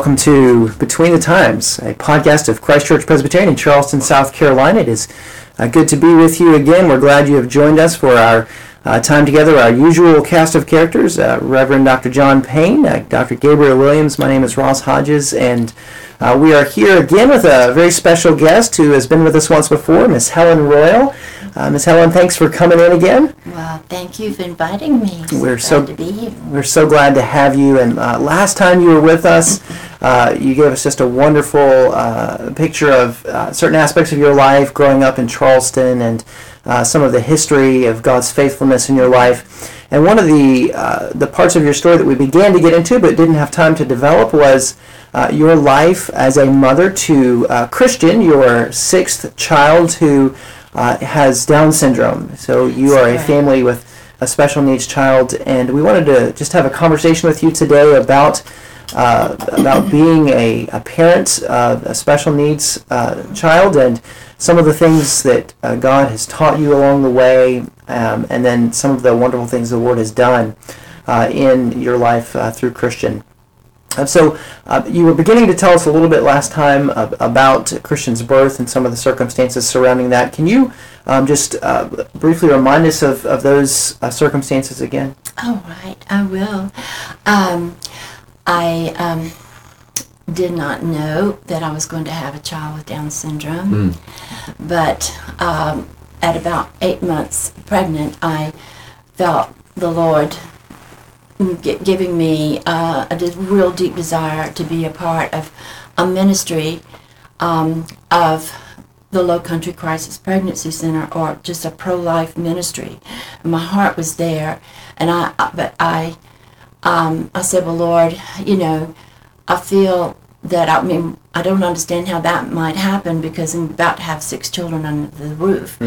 Welcome to Between the Times, a podcast of Christ Church Presbyterian in Charleston, South Carolina. It is uh, good to be with you again. We're glad you have joined us for our uh, time together. Our usual cast of characters uh, Reverend Dr. John Payne, uh, Dr. Gabriel Williams. My name is Ross Hodges, and uh, we are here again with a very special guest who has been with us once before, Miss Helen Royal. Uh, Miss Helen, thanks for coming in again. Well, thank you for inviting me. We're glad so- to be here. We're so glad to have you. And uh, last time you were with us, uh, you gave us just a wonderful uh, picture of uh, certain aspects of your life growing up in Charleston and uh, some of the history of God's faithfulness in your life. And one of the uh, the parts of your story that we began to get into but didn't have time to develop was uh, your life as a mother to uh, Christian, your sixth child who uh, has Down syndrome. So you are a family with a special needs child, and we wanted to just have a conversation with you today about uh, about being a, a parent of a special needs uh, child and some of the things that uh, God has taught you along the way, um, and then some of the wonderful things the Lord has done uh, in your life uh, through Christian. So uh, you were beginning to tell us a little bit last time uh, about Christian's birth and some of the circumstances surrounding that. Can you um, just uh, briefly remind us of, of those uh, circumstances again? All right, I will. Um, I um, did not know that I was going to have a child with Down syndrome, but um, at about eight months pregnant, I felt the Lord gi- giving me uh, a real deep desire to be a part of a ministry um, of the Low Country Crisis Pregnancy Center or just a pro-life ministry. And my heart was there, and I- but I um, I said, well, Lord, you know, I feel that I mean I don't understand how that might happen because I'm about to have six children under the roof,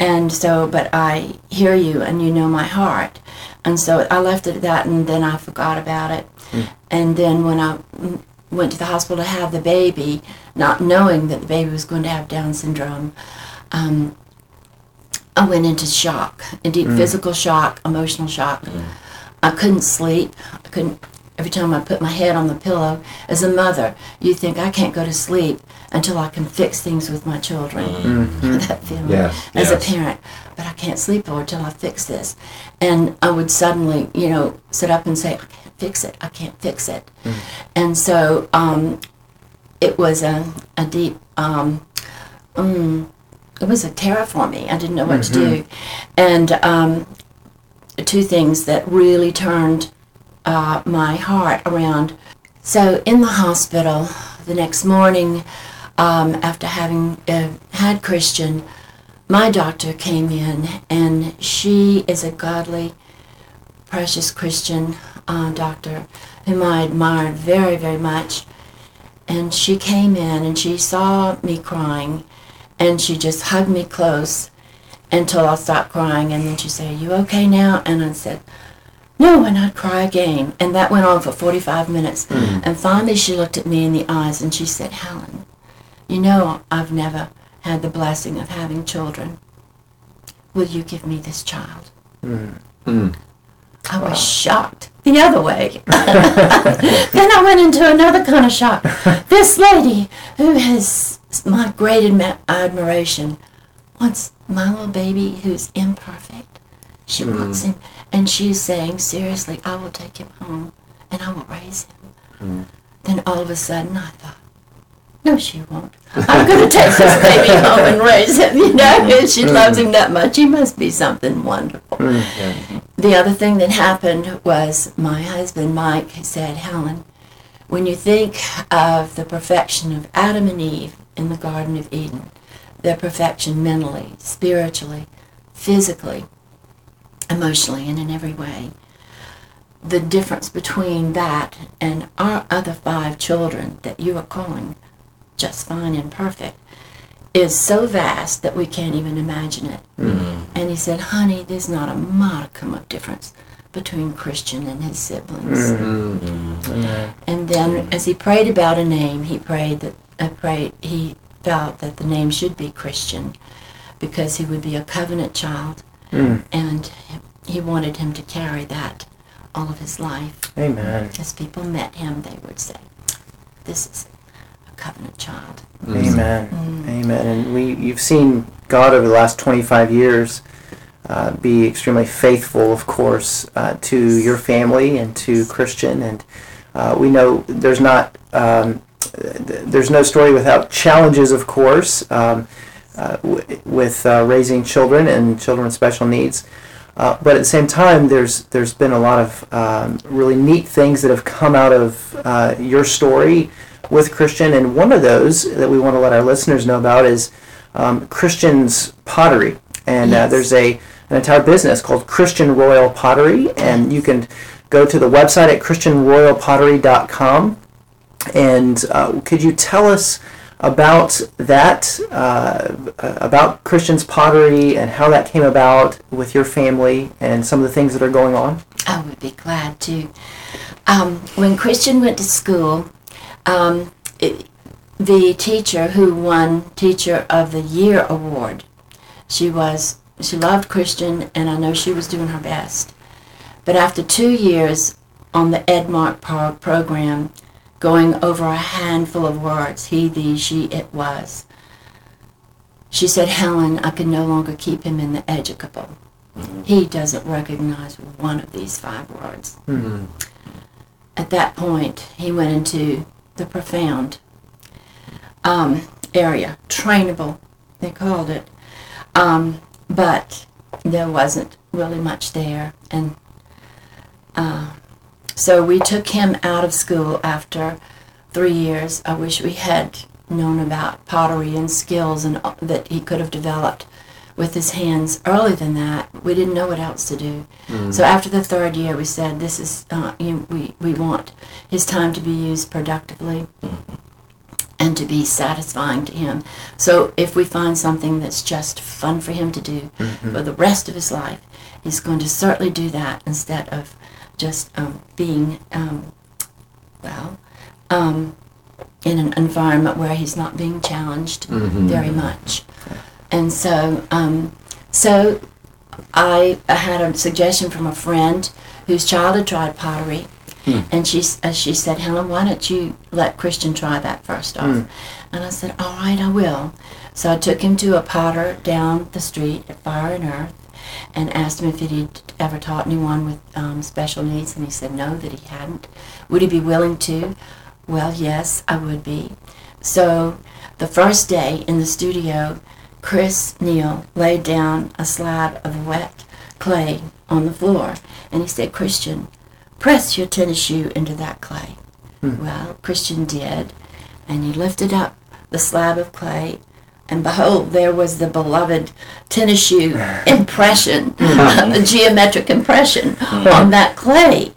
and so but I hear you and you know my heart, and so I left it at that, and then I forgot about it, and then when I mm, went to the hospital to have the baby, not knowing that the baby was going to have Down syndrome. Um, I went into shock, a deep physical shock, emotional shock. I couldn't sleep. I couldn't. Every time I put my head on the pillow, as a mother, you think I can't go to sleep until I can fix things with my children. that feeling Yes, as yes. a parent, but I can't sleep Lord till I fix this. And I would suddenly, you know, sit up and say, I can't fix it. I can't fix it. And so um, it was a, a deep um, mm, it was a terror for me. I didn't know what to do. And um, two things that really turned uh, my heart around. So in the hospital the next morning, um, after having uh, had Christian, my doctor came in, and she is a godly, precious Christian uh, doctor whom I admired very, very much. And she came in and she saw me crying, and she just hugged me close until I stopped crying. And then she said, Are you okay now? And I said, No, and I'd cry again. And that went on for 45 minutes. Hmm. And finally, she looked at me in the eyes and she said, Helen, you know I've never had the blessing of having children. Will you give me this child? Hmm. Hmm. I was shocked the other way. then I went into another kind of shock. This lady, who has my great admi- admiration, wants my little baby who's imperfect. She mm-hmm. wants him, and she's saying, seriously, I will take him home and I will raise him. Mm-hmm. Then all of a sudden I thought, no, she won't. I'm going to take this baby home and raise him, you know, mm-hmm. and she loves him that much. He must be something wonderful. The other thing that happened was my husband, Mike, said, Helen, when you think of the perfection of Adam and Eve in the Garden of Eden, their perfection mentally, spiritually, physically, emotionally, and in every way, the difference between that and our other five children that you are calling just fine and perfect is so vast that we can't even imagine it. Mm-hmm. And he said, honey, there's not a modicum of difference between Christian and his siblings. Mm-hmm. Mm-hmm. And then as he prayed about a name, he prayed that uh, prayed he felt that the name should be Christian because he would be a covenant child and he wanted him to carry that all of his life. Amen. As people met him, they would say. this is a covenant child. Amen. Mm. Amen. And we, you've seen God over the last 25 years uh, be extremely faithful, of course, uh, to your family and to Christian. And uh, we know there's not um, there's no story without challenges, of course, um, uh, w- with uh, raising children and children with special needs. Uh, but at the same time, there's there's been a lot of um, really neat things that have come out of uh, your story with Christian, and one of those that we want to let our listeners know about is um, Christian's Pottery, and uh, Yes. there's a an entire business called Christian Royal Pottery, and you can go to the website at christianroyalpottery.com. And uh, could you tell us about that, uh, about Christian's pottery and how that came about with your family and some of the things that are going on? I would be glad to. Um, when Christian went to school, um, it, the teacher who won Teacher of the Year award, she was she loved Christian, and I know she was doing her best. But after two years on the Edmark pro- program, going over a handful of words, he, thee, she, it was. She said, Helen, I can no longer keep him in the educable. He doesn't recognize one of these five words. At that point, he went into the profound um, area, trainable, they called it. Um, but there wasn't really much there. And uh, so we took him out of school after three years. I wish we had known about pottery and skills and uh, that he could have developed with his hands earlier than that. We didn't know what else to do. So after the third year, we said, "This is uh, you, we we want his time to be used productively." And to be satisfying to him. So, if we find something that's just fun for him to do for the rest of his life, he's going to certainly do that instead of just um, being, um, well, um, in an environment where he's not being challenged very much. And so, um, so I, I had a suggestion from a friend whose child had tried pottery, and she uh, she said, Helen, why don't you let Christian try that first off? And I said, all right, I will. So I took him to a potter down the street at Fire and Earth, and asked him if he'd ever taught anyone with um, special needs, and he said no, that he hadn't. Would he be willing to? Well, yes, I would be. So the first day in the studio, Chris Neal laid down a slab of wet clay on the floor, and he said, Christian, press your tennis shoe into that clay. Well, Christian did, and he lifted up the slab of clay, and behold, there was the beloved tennis shoe impression, the geometric impression on that clay.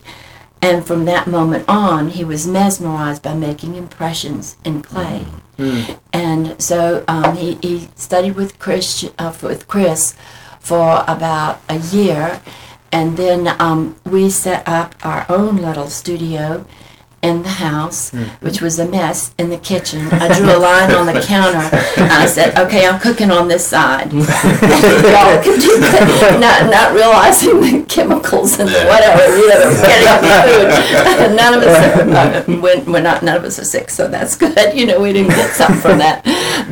And from that moment on, he was mesmerized by making impressions in clay. And so um, he, he studied with Chris, uh, with Chris for about a year. And then um, we set up our own little studio in the house, which was a mess in the kitchen. I drew a line on the counter and I said, okay, I'm cooking on this side. Y'all can do that. Not, not realizing the chemicals and whatever, you know, getting on the food. None of us, are, uh, we're, we're not, none of us are sick, so that's good. You know, we didn't get something from that.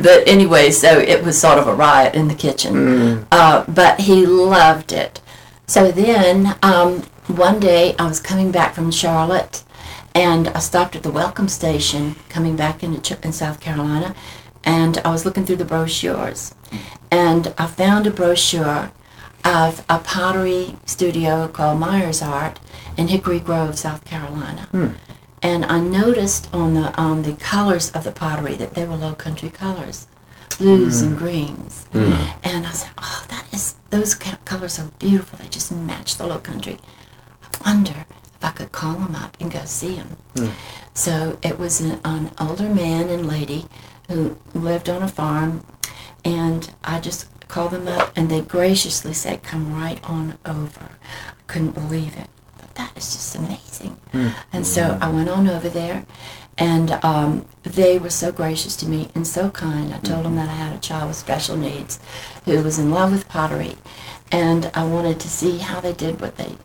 But anyway, so it was sort of a riot in the kitchen. Uh, but he loved it. So then, um, one day I was coming back from Charlotte, and I stopped at the welcome station coming back into Ch- in South Carolina, and I was looking through the brochures, and I found a brochure of a pottery studio called Myers Art in Hickory Grove, South Carolina. Hmm. And I noticed on the on the colors of the pottery that they were low country colors, blues and hmm. greens. Hmm. And I said, "Oh, that is those colors are beautiful. They just match the low country." I wonder I could call them up and go see them. Hmm. So it was an, an older man and lady who lived on a farm, and I just called them up, and they graciously said, "Come right on over." I couldn't believe it. But that is just amazing. Hmm. And so I went on over there, and um, they were so gracious to me and so kind. I told hmm. them that I had a child with special needs who was in love with pottery, and I wanted to see how they did what they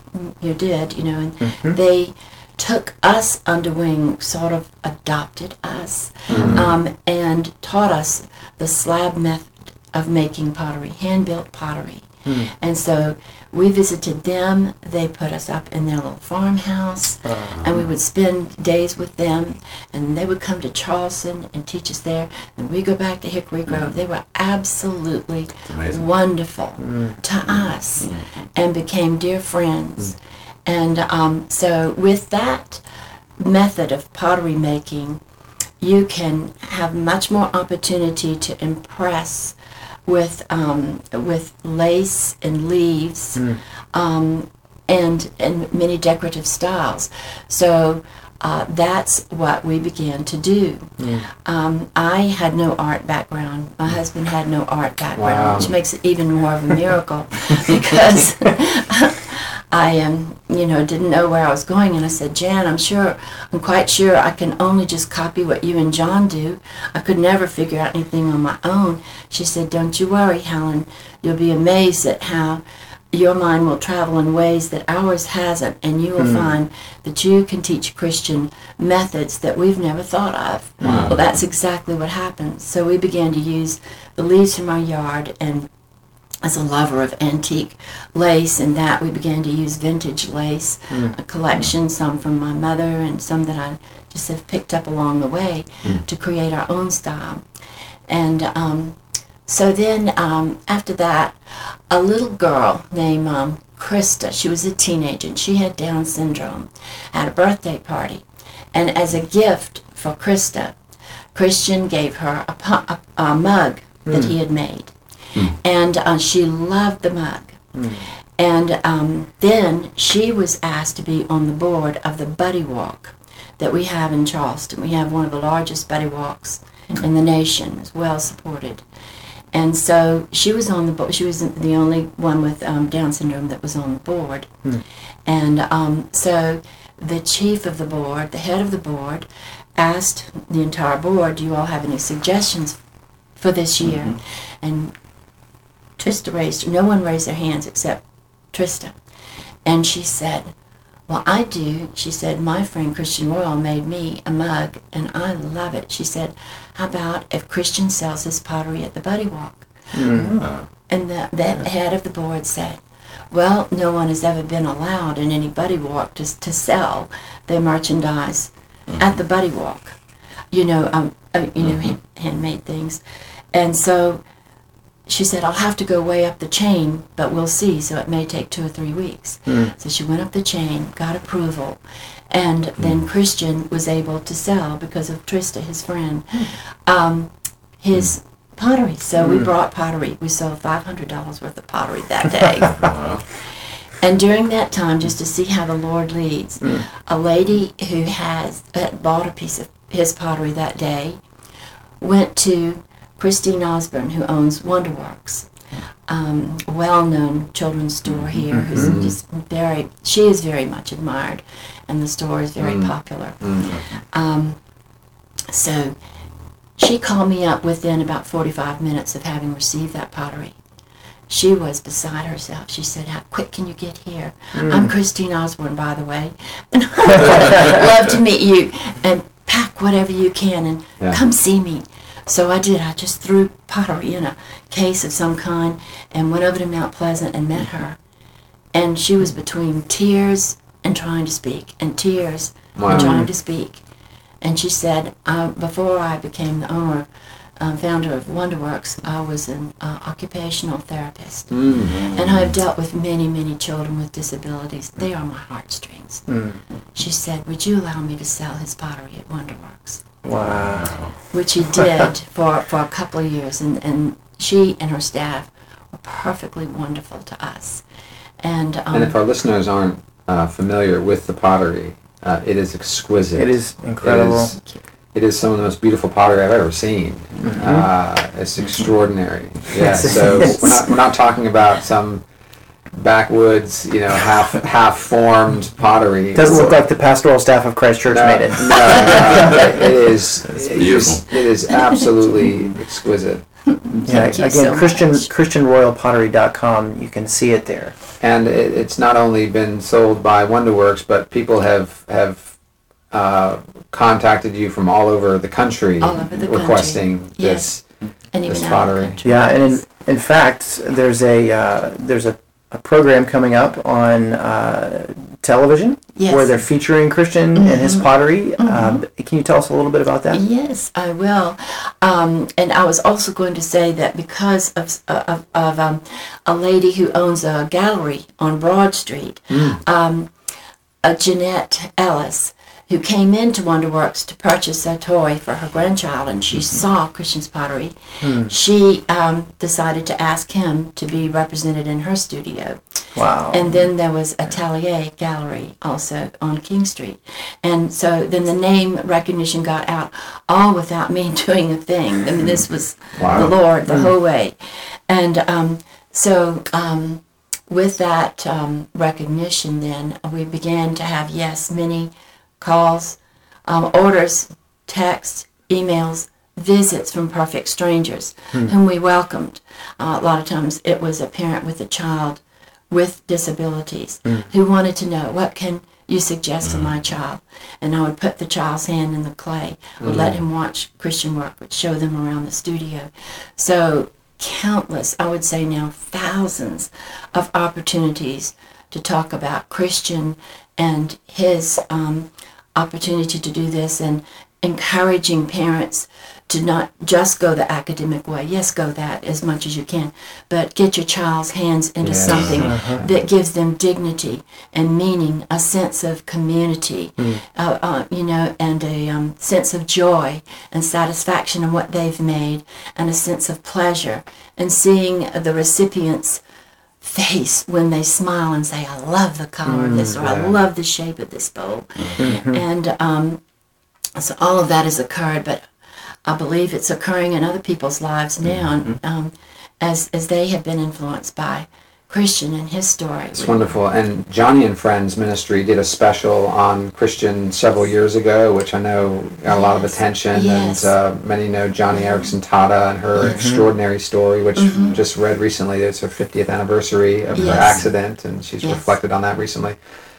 you did, you know. And mm-hmm. they took us under wing, sort of adopted us, mm. um, and taught us the slab method of making pottery, hand built pottery. Mm. And so we visited them. They put us up in their little farmhouse, uh-huh. and we would spend days with them. And they would come to Charleston and teach us there. And we go back to Hickory Grove. They were absolutely wonderful mm. to us, mm. and became dear friends. Mm. And um, so, with that method of pottery making, you can have much more opportunity to impress with um, with lace and leaves um, and and many decorative styles. So uh, that's what we began to do. Um, I had no art background. My husband had no art background, Wow. which makes it even more of a miracle because I um, you know, didn't know where I was going, and I said, Jan, I'm sure, I'm quite sure I can only just copy what you and John do. I could never figure out anything on my own. She said, Don't you worry, Helen. You'll be amazed at how your mind will travel in ways that ours hasn't, and you will find that you can teach Christian methods that we've never thought of. Well, that's exactly what happened. So we began to use the leaves from our yard and as a lover of antique lace and that we began to use vintage lace a collection some from my mother and some that i just have picked up along the way to create our own style. And um, so then um, after that a little girl named um, krista she was a teenager and she had down syndrome had a birthday party. And as a gift for krista christian gave her a, pu- a, a mug that he had made and uh, she loved the mug. And um, then she was asked to be on the board of the Buddy Walk that we have in Charleston. We have one of the largest Buddy Walks in the nation, it's well supported. And so she was on the board. She was the only one with um, Down syndrome that was on the board. And um, so the chief of the board, the head of the board, asked the entire board, "Do you all have any suggestions for this year?" And Trista raised, no one raised their hands except Trista. And she said, Well, I do. She said, My friend Christian Royal made me a mug and I love it. She said, How about if Christian sells his pottery at the Buddy Walk? And the, the head of the board said, Well, no one has ever been allowed in any Buddy Walk to, to sell their merchandise at the Buddy Walk. You know, um, uh, you know, hand- handmade things. And so she said, I'll have to go way up the chain, but we'll see. So it may take two or three weeks. Hmm. So she went up the chain, got approval, and then hmm. Christian was able to sell because of Trista, his friend, hmm. um, his pottery. So we brought pottery. We sold $500 worth of pottery that day. And during that time, just to see how the Lord leads, a lady who has had bought a piece of his pottery that day went to Christine Osborne, who owns Wonderworks, um, a well-known children's store here, who's just very, she is very much admired, and the store is very popular. Um, so she called me up within about 45 minutes of having received that pottery. She was beside herself. She said, How quick can you get here? I'm Christine Osborne, by the way. And love to meet you. And pack whatever you can and Yeah. come see me. So I did. I just threw pottery in a case of some kind and went over to Mount Pleasant and met her. And she was between tears and trying to speak, and tears Wow. and trying to speak. And she said, uh, before I became the owner, um, founder of Wonderworks, I was an uh, occupational therapist. And I've dealt with many, many children with disabilities. They are my heartstrings. She said, Would you allow me to sell his pottery at Wonderworks? Wow. Which he did for, for a couple of years. And, and she and her staff were perfectly wonderful to us. And, um, And if our listeners aren't uh, familiar with the pottery, uh, it is exquisite. It is incredible. It is, it is some of the most beautiful pottery I've ever seen. Uh, it's extraordinary. Yeah. So we're not we're not talking about some backwoods, you know, half half formed pottery. It doesn't look like the pastoral staff of Christ Church no, made it. No, no, it is. It's it beautiful. is- it is absolutely exquisite. Yeah, Thank you again, so Christian much. ChristianRoyalPottery.com. You can see it there. and it, it's not only been sold by Wonderworks, but people have have uh, contacted you from all over the country, All over the country. requesting Yes. this. and This pottery. Yeah, and in, in fact, there's a uh, there's a, a program coming up on uh, television Yes. Mm-hmm. where they're featuring Christian and his pottery. Um, can you tell us a little bit about that? Yes, I will. Um, and I was also going to say that because of, of, of um, a lady who owns a gallery on Broad Street, um, uh, Jeanette Ellis, who came into Wonderworks to purchase a toy for her grandchild, and she saw Christian's pottery, she um, decided to ask him to be represented in her studio. Wow. And then there was Atelier Gallery also on King Street. And so then the name recognition got out all without me doing a thing. I mean, this was Wow. the Lord the whole way. And um, so um, with that um, recognition, then we began to have, yes, many calls, um, orders, texts, emails, visits from perfect strangers whom we welcomed. Uh, a lot of times it was a parent with a child with disabilities who wanted to know what can you suggest for my child? And i would put the child's hand in the clay would let him watch christian work would show them around the studio. So countless i would say now thousands of opportunities to talk about christian and his um, opportunity to do this and encouraging parents to not just go the academic way. Yes, go that as much as you can, but get your child's hands into Yes. something that gives them dignity and meaning, a sense of community, uh, uh, you know, and a um, sense of joy and satisfaction in what they've made, and a sense of pleasure, and seeing the recipients face when they smile and say, I love the color of this, or I love the shape of this bowl. And um, so all of that has occurred, but I believe it's occurring in other people's lives now and, um, as, as they have been influenced by Christian and his story. It's wonderful. And Joni and Friends Ministry did a special on Christian several years ago, which I know got a lot of attention. Yes. And uh, many know Joni Eareckson Tada and her extraordinary story, which just read recently. It's her 50th anniversary of her accident, and she's Yes. reflected on that recently.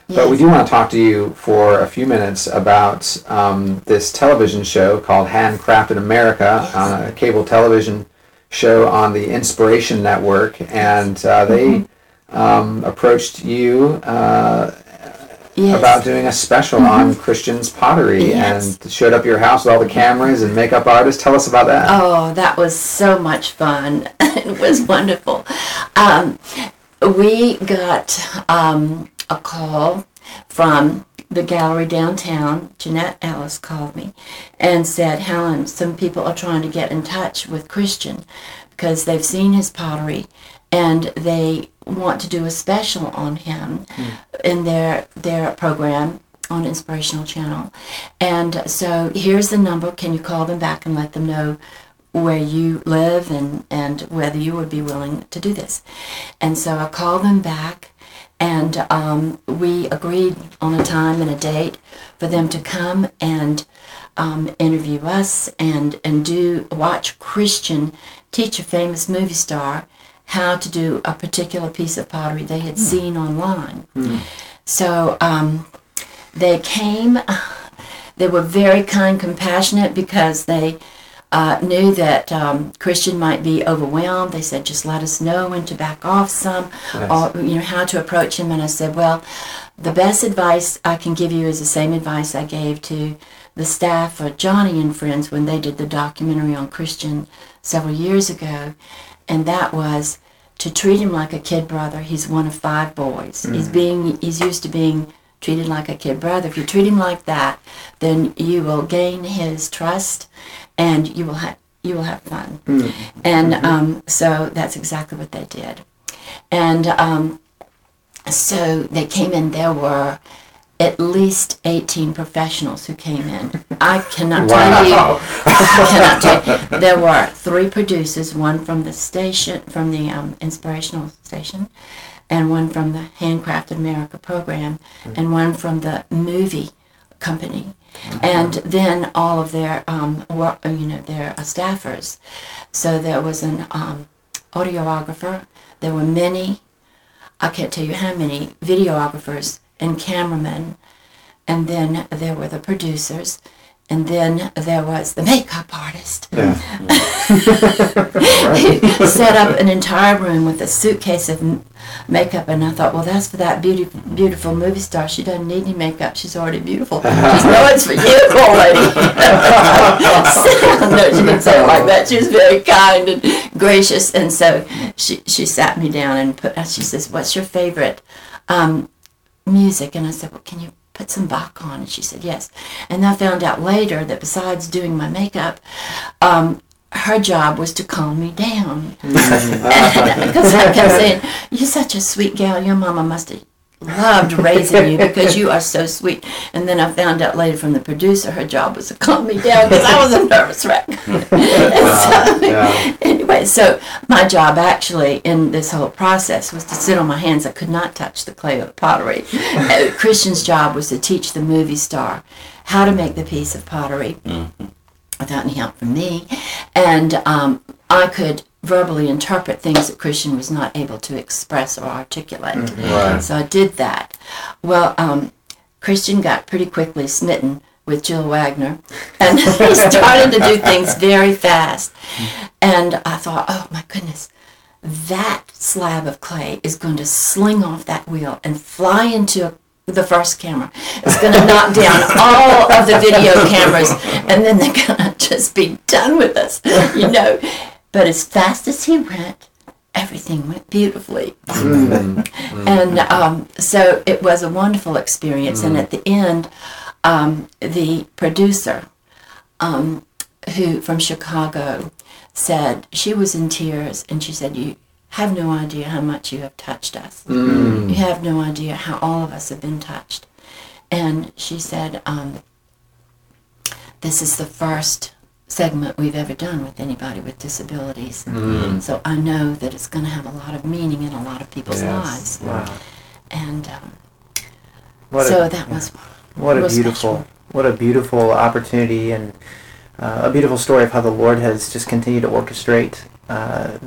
But we do want to talk to you for a few minutes about um, this television show called Handcrafted America, Yes. on a cable television show on the Inspiration Network, and uh, they Mm-hmm. um, approached you uh, Yes. about doing a special on Christian's pottery Mm-hmm. Yes. and showed up your house with all the cameras and makeup artists. Tell us about that. Oh, that was so much fun. it was wonderful. Um, we got um, a call from the gallery downtown. Jeanette Ellis called me and said, Helen, some people are trying to get in touch with Christian because they've seen his pottery and they want to do a special on him hmm. in their their program on Inspirational Channel. And so here's the number. Can you call them back and let them know where you live and, and whether you would be willing to do this? And so I called them back and um, we agreed on a time and a date for them to come and um, interview us and, and do watch Christian teach a famous movie star how to do a particular piece of pottery they had seen online. So um, they came. They were very kind, compassionate because they uh, knew that um, Christian might be overwhelmed. They said, "Just let us know when to back off some, Nice. or you know how to approach him." And I said, "Well, the best advice I can give you is the same advice I gave to the staff of Joni and Friends when they did the documentary on Christian several years ago, and that was." To treat him like a kid brother, he's one of five boys. He's being he's used to being treated like a kid brother. If you treat him like that, then you will gain his trust, and you will have you will have fun. And um, so that's exactly what they did. And um, so they came in. There were at least 18 professionals who came in. I cannot tell you. I cannot tell you. There were three producers, one from the station, from the um, inspirational station, and one from the Handcrafted America program, and one from the movie company, and then all of their um, wor- you know their uh, staffers. So there was an um, audiographer. There were many. I can't tell you how many videographers and cameramen and then there were the producers, and then there was the makeup artist. Yeah. He set up an entire room with a suitcase of makeup, and I thought, well, that's for that beauty, beautiful movie star. She doesn't need any makeup. She's already beautiful. She said, no, it's for you, old lady. no, she didn't say it like that. She was very kind and gracious, and so she she sat me down and put. She says, "What's your favorite um, music?" And I said, "Well, can you?" Put some Bach on, and she said yes. And I found out later that besides doing my makeup, um, her job was to calm me down. Because I kept saying, You're such a sweet gal. Your mama must have loved raising you because you are so sweet. And then I found out later from the producer, her job was to calm me down because I was a nervous wreck. So, yeah. Anyway, so my job actually in this whole process was to sit on my hands. I could not touch the clay or the pottery. Uh, Christian's job was to teach the movie star how to make the piece of pottery without any help from me. And um, I could verbally interpret things that Christian was not able to express or articulate. Right. So I did that. Well, um, Christian got pretty quickly smitten with Jill Wagner, and he started to do things very fast. And I thought, oh my goodness, that slab of clay is going to sling off that wheel and fly into the first camera. It's going to knock down all of the video cameras, and then they're going to just be done with us, you know. But as fast as he went, everything went beautifully. and um, so it was a wonderful experience. And at the end, um, the producer, um, who from Chicago, said she was in tears, and she said, "You have no idea how much you have touched us. You have no idea how all of us have been touched." And she said, um, "This is the first." Segment we've ever done with anybody with disabilities. So I know that it's going to have a lot of meaning in a lot of people's Yes. lives. Wow. And um, What so a, that was what a beautiful, special. what a beautiful opportunity and uh, a beautiful story of how the Lord has just continued to orchestrate uh,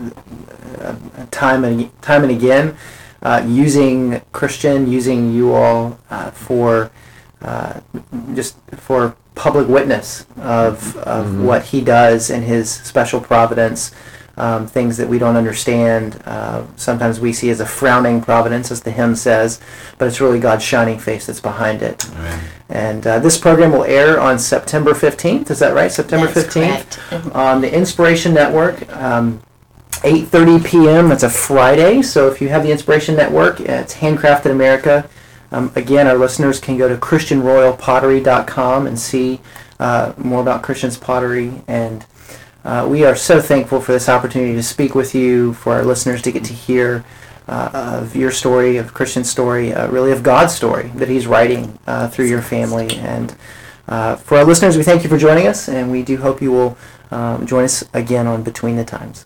uh, time and time and again, uh, using Christian, using you all uh, for uh, just for public witness of, of what he does in his special providence, um, things that we don't understand. Uh, sometimes we see as a frowning providence, as the hymn says, but it's really God's shining face that's behind it. And uh, this program will air on September 15th. Is that right? September That's 15th correct. On the Inspiration Network. Um, 8:30 p.m. That's a Friday. So if you have the Inspiration Network, it's Handcrafted America. Um, again, our listeners can go to ChristianRoyalPottery.com and see uh, more about Christian's pottery. And uh, we are so thankful for this opportunity to speak with you, for our listeners to get to hear uh, of your story, of Christian's story, uh, really of God's story that He's writing uh, through your family. And uh, for our listeners, we thank you for joining us, and we do hope you will um, join us again on Between the Times.